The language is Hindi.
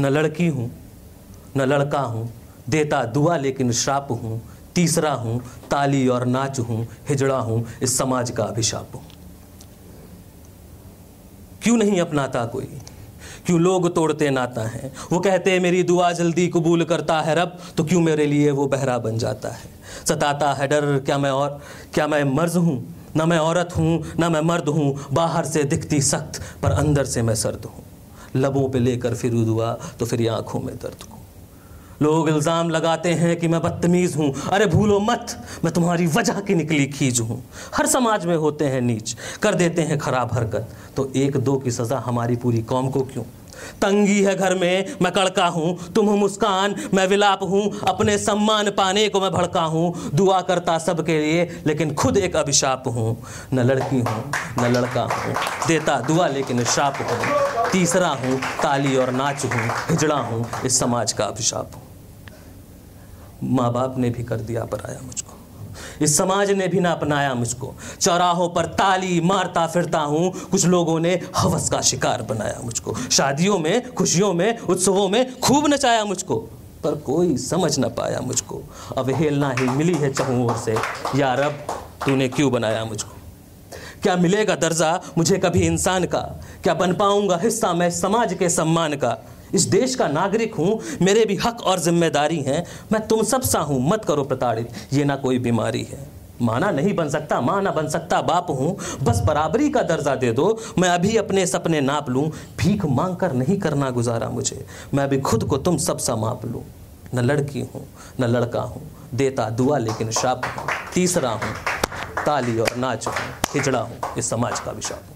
न लड़की हूँ, न लड़का हूँ, देता दुआ लेकिन श्राप हूँ, तीसरा हूँ, ताली और नाच हूँ, हिजड़ा हूँ, इस समाज का अभिशाप हूँ। क्यों नहीं अपनाता कोई? क्यों लोग तोड़ते नाता है? वो कहते मेरी दुआ जल्दी कबूल करता है रब तो क्यों मेरे लिए वो बहरा बन जाता है? सताता है डर, क्या मैं और, क्या मैं मर्ज हूँ? ना मैं औरत हूँ, ना मैं मर्द हूँ, बाहर से दिखती सख्त, पर अंदर से मैं सर्द हूँ। लबों पे लेकर फिर हुआ तो फिर आँखों में दर्द को। लोग इल्ज़ाम लगाते हैं कि मैं बदतमीज़ हूँ। अरे भूलो मत, मैं तुम्हारी वजह की निकली खींच हूँ। हर समाज में होते हैं नीच, कर देते हैं खराब हरकत। तो एक दो की सज़ा हमारी पूरी कौम को क्यों? तंगी है घर में, मैं कड़का हूँ। तुम हो मुस्कान, मैं विलाप हूँ। अपने सम्मान पाने को मैं भड़का हूँ। दुआ करता सबके लिए, लेकिन खुद एक अभिशाप हूँ। न लड़की हूँ, न लड़का हूँ। देता दुआ, लेकिन शाप हूँ। तीसरा हूँ, ताली और नाच हूँ। हिजड़ा हूँ, इस समाज का अभिशाप हूँ। माँ बाप ने भी कर दिया पराया मुझको। इस समाज ने भी ना अपनाया मुझको। चौराहों पर ताली मारता फिरता हूँ। कुछ लोगों ने हवस का शिकार बनाया मुझको। शादियों में, खुशियों में, उत्सवों में खूब नचाया मुझको। पर कोई समझ ना पाया मुझको। अवहेलना ही मिली है चहुओं से। यार अब तूने क्यों बनाया मुझको? क्या मिलेगा दर्जा मुझे कभी इंसान का? क्या बन पाऊँगा हिस्सा मैं समाज के सम्मान का? इस देश का नागरिक हूँ, मेरे भी हक और ज़िम्मेदारी हैं। मैं तुम सब सा हूँ, मत करो प्रताड़ित, ये ना कोई बीमारी है। माना नहीं बन सकता माँ ना बन सकता बाप हूँ। बस बराबरी का दर्जा दे दो, मैं अभी अपने सपने नाप लूँ। भीख मांग कर नहीं करना गुजारा मुझे, मैं अभी खुद को तुम सब सा माप लूँ। न लड़की हूँ, न लड़का हूँ, देता दुआ लेकिन शाप हूँ। तीसरा हूँ, ताली और नाच हूँ, खिचड़ा हूँ, इस समाज का विशाप हूँ।